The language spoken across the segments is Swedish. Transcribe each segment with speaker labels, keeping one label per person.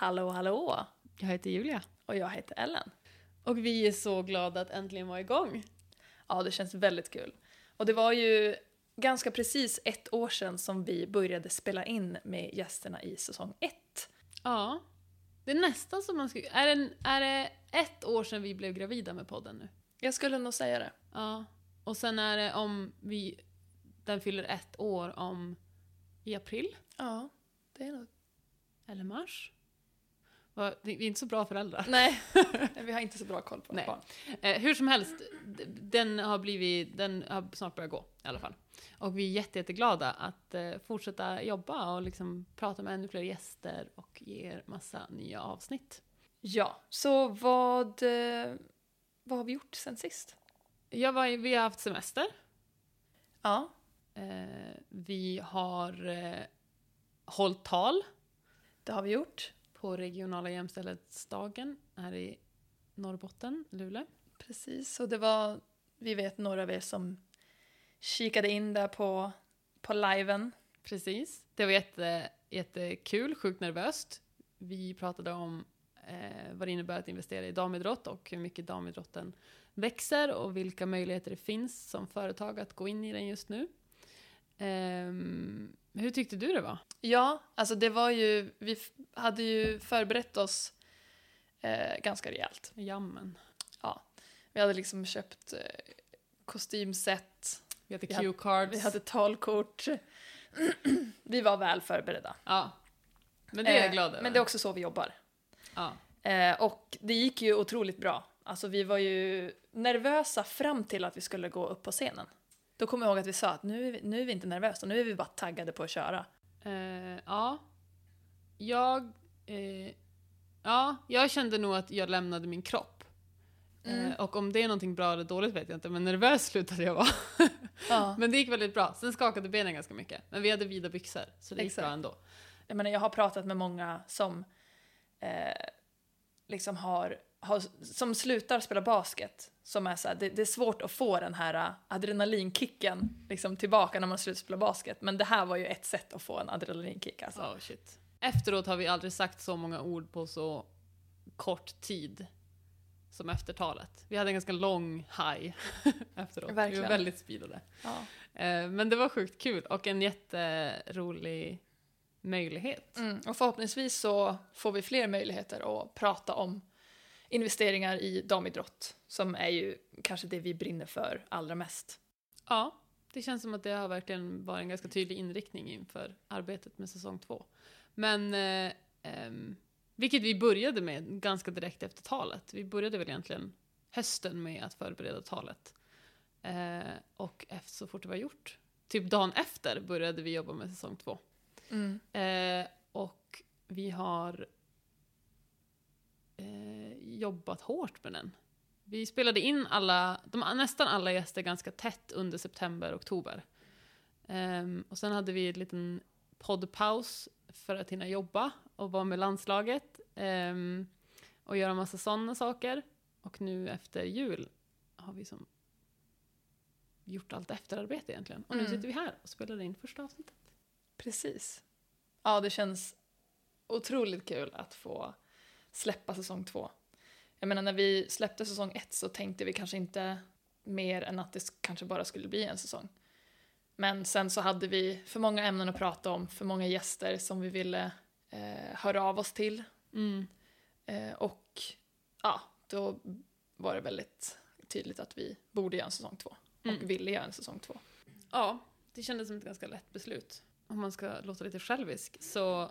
Speaker 1: Hallå hallå!
Speaker 2: Jag heter Julia.
Speaker 1: Och jag heter Ellen.
Speaker 2: Och vi är så glada att äntligen vara igång.
Speaker 1: Ja, det känns väldigt kul. Och det var ju ganska precis ett år sedan som vi började spela in med gästerna i säsong ett.
Speaker 2: Ja. Det är nästan som man skulle... Är det, är det ett år sedan vi blev gravida med podden nu?
Speaker 1: Jag skulle nog säga det.
Speaker 2: Ja. Och sen är det om vi... Den fyller ett år om... I april?
Speaker 1: Ja, det är nog...
Speaker 2: Eller mars? Vi är inte så bra föräldrar.
Speaker 1: Nej, vi har inte så bra koll på
Speaker 2: Nej.
Speaker 1: barn.
Speaker 2: Eh, hur som helst, den har, blivit, den har snart börjat gå i alla fall. Och vi är jätte, jätteglada att eh, fortsätta jobba och liksom prata med ännu fler gäster och ge er massa nya avsnitt.
Speaker 1: Ja, så vad, eh, vad har vi gjort sen sist?
Speaker 2: I- vi har haft semester.
Speaker 1: Ja,
Speaker 2: Eh, vi har eh, hållit tal
Speaker 1: det har vi gjort.
Speaker 2: På regionala jämställdhetsdagen här i Norrbotten, Luleå.
Speaker 1: Precis, och det var, vi vet några av er som kikade in där på, på liven.
Speaker 2: Precis. Det var jätte, jättekul, sjukt nervöst. Vi pratade om eh, vad det innebär att investera i damidrott och hur mycket damidrotten växer och vilka möjligheter det finns som företag att gå in i den just nu. Ehm, hur tyckte du det var?
Speaker 1: Ja, alltså det var ju, vi hade ju förberett oss eh, ganska rejält.
Speaker 2: Jammen.
Speaker 1: Vi hade liksom köpt eh, kostymset,
Speaker 2: Vi hade cue-cards.
Speaker 1: vi hade talkort. vi var väl förberedda.
Speaker 2: Ja. Men det är jag
Speaker 1: Eh,
Speaker 2: glad över.
Speaker 1: Men det är också så vi jobbar.
Speaker 2: ja.
Speaker 1: Eh, och det gick ju otroligt bra. Alltså vi var ju nervösa fram till att vi skulle gå upp på scenen. Då kommer jag ihåg att vi sa att nu är vi, nu är vi inte nervösa, nu är vi bara taggade på att köra.
Speaker 2: Eh, ja. Jag... Eh, ja, jag kände nog att jag lämnade min kropp.
Speaker 1: Mm.
Speaker 2: Eh, och om det är någonting bra eller dåligt vet jag inte, men nervös slutade jag vara.
Speaker 1: Ja.
Speaker 2: men det gick väldigt bra. Sen skakade benen ganska mycket. Men vi hade vida byxor, så det gick
Speaker 1: Exakt.
Speaker 2: bra ändå.
Speaker 1: Jag, menar, jag har pratat med många som eh, liksom har, har, som slutar spela basket. Som är så här, det, det är svårt att få den här eh, adrenalinkicken liksom, tillbaka när man slutar spela basket. Men det här var ju ett sätt att få en adrenalinkick. Alltså.
Speaker 2: Oh, shit. Efteråt har vi aldrig sagt så många ord på så kort tid som efter talet. Vi hade en ganska lång high efteråt. Vi
Speaker 1: Verkligen.
Speaker 2: var väldigt speedade.
Speaker 1: Ja.
Speaker 2: Eh, men det var sjukt kul och en jätterolig möjlighet.
Speaker 1: Mm, och förhoppningsvis så får vi fler möjligheter att prata om investeringar i damidrott, som är ju kanske det vi brinner för allra mest.
Speaker 2: Ja, det känns som att det har verkligen varit en ganska tydlig inriktning inför arbetet med säsong två. Men, eh, ehm, vilket vi började med ganska direkt efter talet. Vi började väl egentligen hösten med att förbereda talet. Eh, och efter, så fort det var gjort, typ dagen efter började vi jobba med säsong två.
Speaker 1: Mm.
Speaker 2: Eh, och vi har eh, jobbat hårt med den. Vi spelade in alla, de, nästan alla gäster ganska tätt under september, oktober. Ehm, och sen hade vi en liten poddpaus för att hinna jobba och vara med landslaget ehm, och göra massa sådana saker. Och nu efter jul har vi som gjort allt efterarbete egentligen. Och nu
Speaker 1: Mm.
Speaker 2: sitter vi här och spelar in första avsnittet.
Speaker 1: Precis. Ja, det känns otroligt kul att få släppa säsong två. Jag menar, när vi släppte säsong ett så tänkte vi kanske inte mer än att det kanske bara skulle bli en säsong. Men sen så hade vi för många ämnen att prata om, för många gäster som vi ville eh, höra av oss till.
Speaker 2: Mm.
Speaker 1: Eh, och ja, då var det väldigt tydligt att vi borde göra en säsong två. Och
Speaker 2: Mm.
Speaker 1: ville göra en säsong två.
Speaker 2: Ja, det kändes som ett ganska lätt beslut. Om man ska låta lite självisk. Så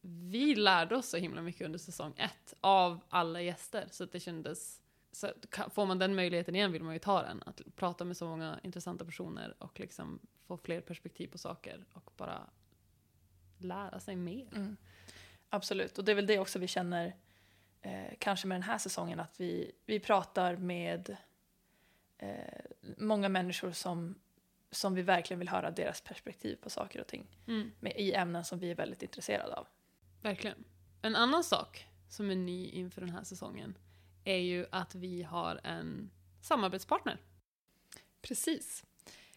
Speaker 2: vi lärde oss så himla mycket under säsong ett av alla gäster. Så att det kändes... Så får man den möjligheten igen vill man ju ta den. Att prata med så många intressanta personer och liksom få fler perspektiv på saker och bara lära sig mer.
Speaker 1: Mm. Absolut, och det är väl det också vi känner eh, kanske med den här säsongen att vi, vi pratar med eh, många människor som, som vi verkligen vill höra deras perspektiv på saker och ting
Speaker 2: Mm,
Speaker 1: med, i ämnen som vi är väldigt intresserade av
Speaker 2: verkligen. En annan sak som är ny inför den här säsongen är ju att vi har en samarbetspartner.
Speaker 1: Precis.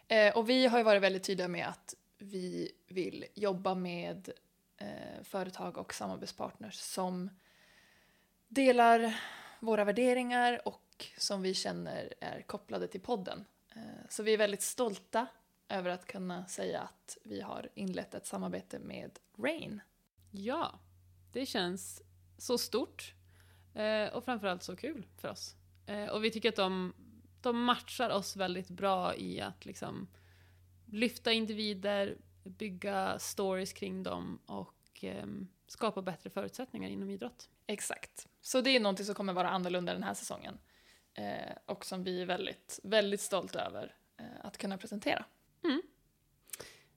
Speaker 1: Eh, och vi har ju varit väldigt tydliga med att vi vill jobba med eh, företag och samarbetspartners som delar våra värderingar och som vi känner är kopplade till podden. Eh, så vi är väldigt stolta över att kunna säga att vi har inlett ett samarbete med Rain.
Speaker 2: Ja, det känns så stort eh, och framförallt så kul för oss. Eh, och vi tycker att de, de matchar oss väldigt bra i att liksom lyfta individer, bygga stories kring dem och eh, skapa bättre förutsättningar inom idrott.
Speaker 1: Exakt. Så det är någonting som kommer vara annorlunda den här säsongen. Eh, och som vi är väldigt, väldigt stolta över eh, att kunna presentera.
Speaker 2: Mm.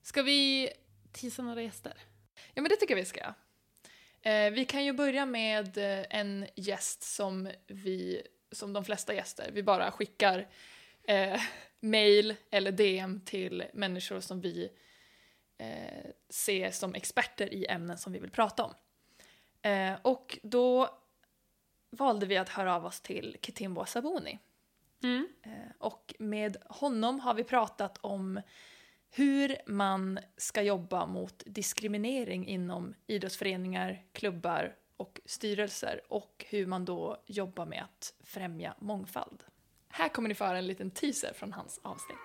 Speaker 2: Ska vi tisa några gäster?
Speaker 1: Ja, men det tycker jag vi ska göra. Eh, vi kan ju börja med eh, en gäst som vi, som de flesta gäster, vi bara skickar eh, mail eller DM till människor som vi eh, ser som experter i ämnen som vi vill prata om. Eh, och då valde vi att höra av oss till Kitimbo Sabuni.
Speaker 2: Mm.
Speaker 1: Eh, och med honom har vi pratat om hur man ska jobba mot diskriminering inom idrottsföreningar, klubbar och styrelser och hur man då jobbar med att främja mångfald. Här kommer ni få höra en liten teaser från hans avsnitt.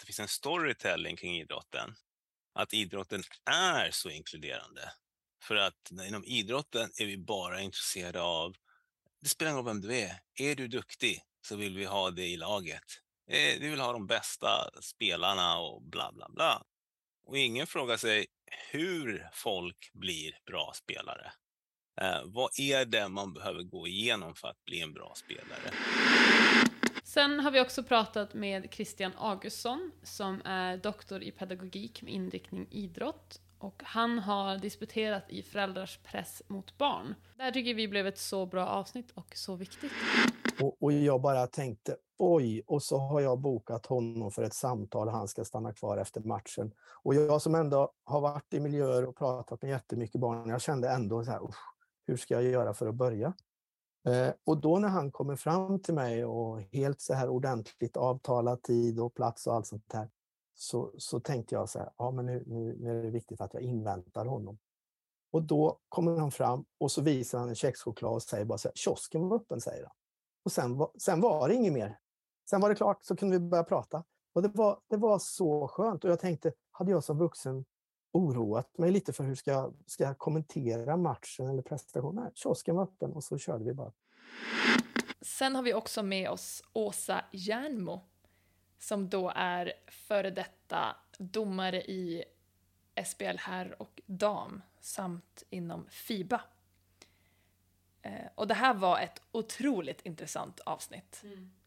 Speaker 3: Det finns en storytelling kring idrotten. Att idrotten är så inkluderande. För att inom idrotten är vi bara intresserade av, det spelar ingen roll vem du är, är du duktig så vill vi ha det i laget. Eh, Vi vill ha de bästa spelarna och bla bla bla. Och ingen frågar sig hur folk blir bra spelare. Eh, vad är det man behöver gå igenom för att bli en bra spelare?
Speaker 2: Sen har vi också pratat med Christian Augustsson som är doktor i pedagogik med inriktning idrott. Och han har disputerat i föräldrars press mot barn. Det här tycker vi blev ett så bra avsnitt och så viktigt.
Speaker 4: Och, och jag bara tänkte, oj, och så har jag bokat honom för ett samtal. Han ska stanna kvar efter matchen. Och jag som ändå har varit i miljöer och pratat med jättemycket barn, jag kände ändå så här, "Usch, hur ska jag göra för att börja? Eh, och då när han kommer fram till mig och helt så här ordentligt avtalad tid och plats och allt sånt där, så, så tänkte jag så här, ja men nu, nu, nu är det viktigt att jag inväntar honom. Och då kommer han fram och så visar han en kexchoklad och säger bara så här, kiosken var öppen, säger han. Och sen var, sen var det inget mer. Sen var det klart, så kunde vi börja prata. Och det var, det var så skönt. Och jag tänkte, hade jag som vuxen oroat mig lite för hur ska jag, ska jag kommentera matchen eller prestationen? Kiosken var öppen och så körde vi bara.
Speaker 1: Sen har vi också med oss Åsa Järnmo som då är före detta domare i SBL herr och dam samt inom FIBA. Eh, och det här var ett otroligt intressant avsnitt.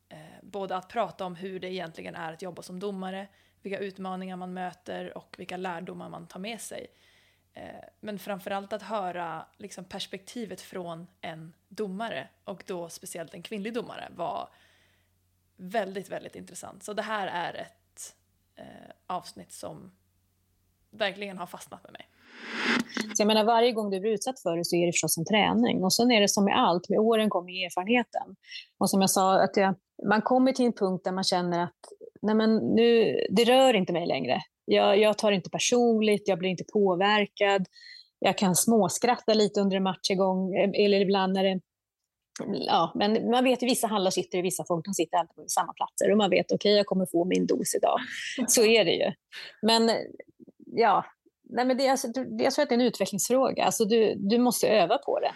Speaker 1: Eh, både att prata om hur det egentligen är att jobba som domare, vilka utmaningar man möter och vilka lärdomar man tar med sig. Eh, men framförallt att höra liksom, perspektivet från en domare och då speciellt en kvinnlig domare var väldigt, väldigt intressant. Så det här är ett eh, avsnitt som verkligen har fastnat med mig.
Speaker 5: Så jag menar, varje gång du blir utsatt för det så är det förstås en träning. Och sen är det som med allt, med åren kommer erfarenheten. Och som jag sa, att jag, man kommer till en punkt där man känner att nej men nu, det rör inte mig längre. Jag, jag tar det inte personligt, jag blir inte påverkad. Jag kan småskratta lite under en matchgång, eh, eller ibland när det Ja, men man vet ju vissa hallar sitter i vissa folk, de sitter alltid på samma platser och man vet okej, okay, jag kommer få min dos idag. Så är det ju. Men ja, nej, men det är, alltså, jag tror att det är en utvecklingsfråga. Alltså, du, du måste öva på det.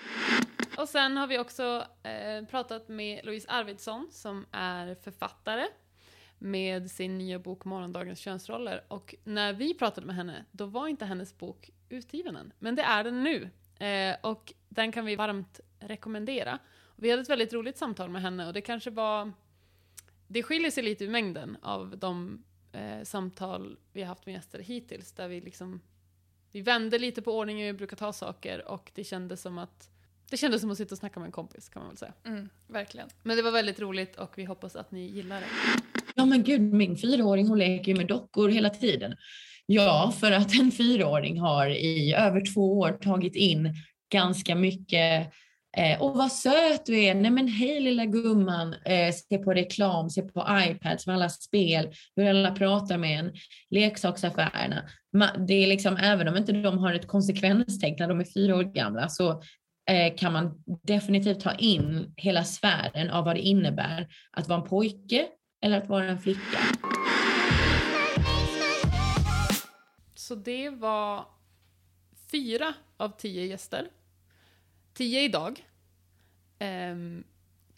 Speaker 2: Och sen har vi också eh, pratat med Louise Arvidsson som är författare med sin nya bok Morgondagens könsroller. Och när vi pratade med henne, då var inte hennes bok utgiven än. Men det är den nu. Eh, och den kan vi varmt rekommendera. Vi hade ett väldigt roligt samtal med henne och det kanske var... Det skiljer sig lite i mängden av de eh, samtal vi har haft med gäster hittills, där vi liksom... Vi vände lite på ordningen vi brukar ta saker och det kändes som att... Det kändes som att sitta och snacka med en kompis kan man väl säga.
Speaker 1: Mm, verkligen.
Speaker 2: Men det var väldigt roligt och vi hoppas att ni gillar det.
Speaker 6: Ja men gud, min fyraåring hon leker ju med dockor hela tiden. Ja, för att en fyraåring har i över två år tagit in ganska mycket Eh, och vad söt du är! Nej men hej lilla gumman! Eh, se på reklam, se på iPads med alla spel, hur alla pratar med en, leksaksaffärerna. Ma- Det är liksom, även om inte de har ett konsekvenstänk när de är fyra år gamla så eh, kan man definitivt ta in hela sfären av vad det innebär att vara en pojke eller att vara en flicka.
Speaker 2: Så det var fyra av tio gäster. Tio idag. Ehm,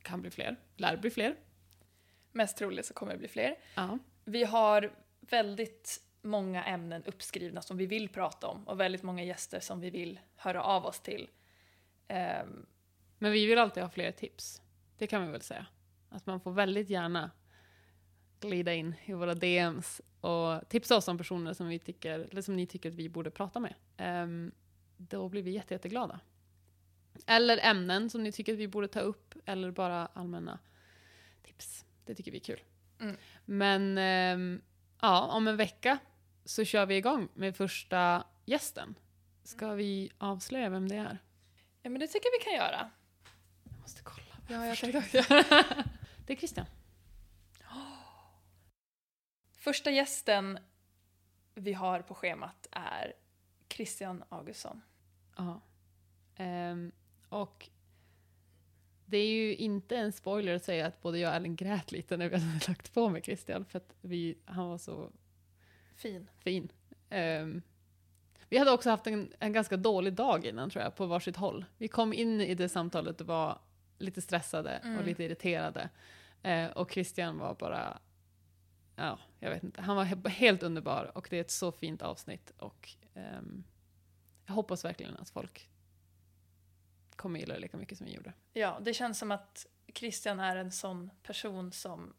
Speaker 2: kan bli fler, lär bli fler.
Speaker 1: Mest troligt så kommer det bli fler.
Speaker 2: Ja.
Speaker 1: Vi har väldigt många ämnen uppskrivna som vi vill prata om och väldigt många gäster som vi vill höra av oss till. Ehm,
Speaker 2: Men vi vill alltid ha fler tips. Det kan vi väl säga. Att man får väldigt gärna glida in i våra DMs och tipsa oss om personer som, vi tycker, eller som ni tycker att vi borde prata med. Ehm, då blir vi jätte, jätteglada. Eller ämnen som ni tycker att vi borde ta upp, eller bara allmänna tips. Det tycker vi är kul.
Speaker 1: Mm.
Speaker 2: Men ehm, ja, om en vecka så kör vi igång med första gästen. Ska vi avslöja vem det är?
Speaker 1: ja men det tycker jag vi kan göra.
Speaker 2: Jag måste kolla.
Speaker 1: Ja, jag tänkte.
Speaker 2: Det är Christian.
Speaker 1: Första gästen vi har på schemat är Christian Augustsson.
Speaker 2: Ja. Ehm, och det är ju inte en spoiler att säga att både jag och Ellen grät lite när vi hade lagt på med Christian för att vi, han var så
Speaker 1: Fin.
Speaker 2: fin. Ehm, vi hade också haft en, en ganska dålig dag innan tror jag, på varsitt håll. Vi kom in i det samtalet och var lite stressade
Speaker 1: Mm.
Speaker 2: och lite irriterade. Eh, och Christian var bara, ja, jag vet inte, han var he- helt underbar och det är ett så fint avsnitt och ehm, jag hoppas verkligen att folk kommer gilla det lika mycket som vi gjorde.
Speaker 1: Ja, det känns som att Christian är en sån person som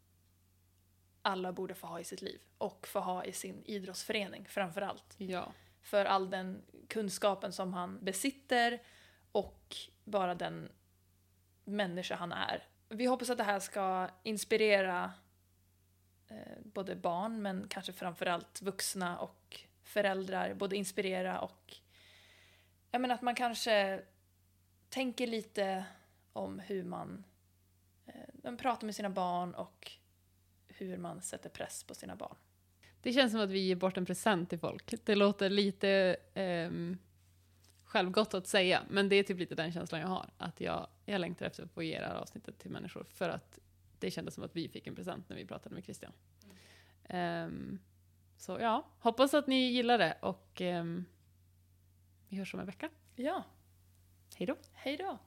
Speaker 1: alla borde få ha i sitt liv och få ha i sin idrottsförening framför allt.
Speaker 2: Ja.
Speaker 1: För all den kunskapen som han besitter och bara den människa han är. Vi hoppas att det här ska inspirera eh, både barn men kanske framförallt vuxna och föräldrar. Både inspirera och jag menar att man kanske tänker lite om hur man, eh, man pratar med sina barn och hur man sätter press på sina barn.
Speaker 2: Det känns som att vi ger bort en present till folk. Det låter lite um, självgott att säga, men det är typ lite den känslan jag har. Att jag, jag längtar efter att få ge det här avsnittet till människor för att det kändes som att vi fick en present när vi pratade med Christian. Ehm, så ja, hoppas att ni gillar det och ehm, vi hörs om en vecka.
Speaker 1: Ja,
Speaker 2: Hej då!
Speaker 1: hej då!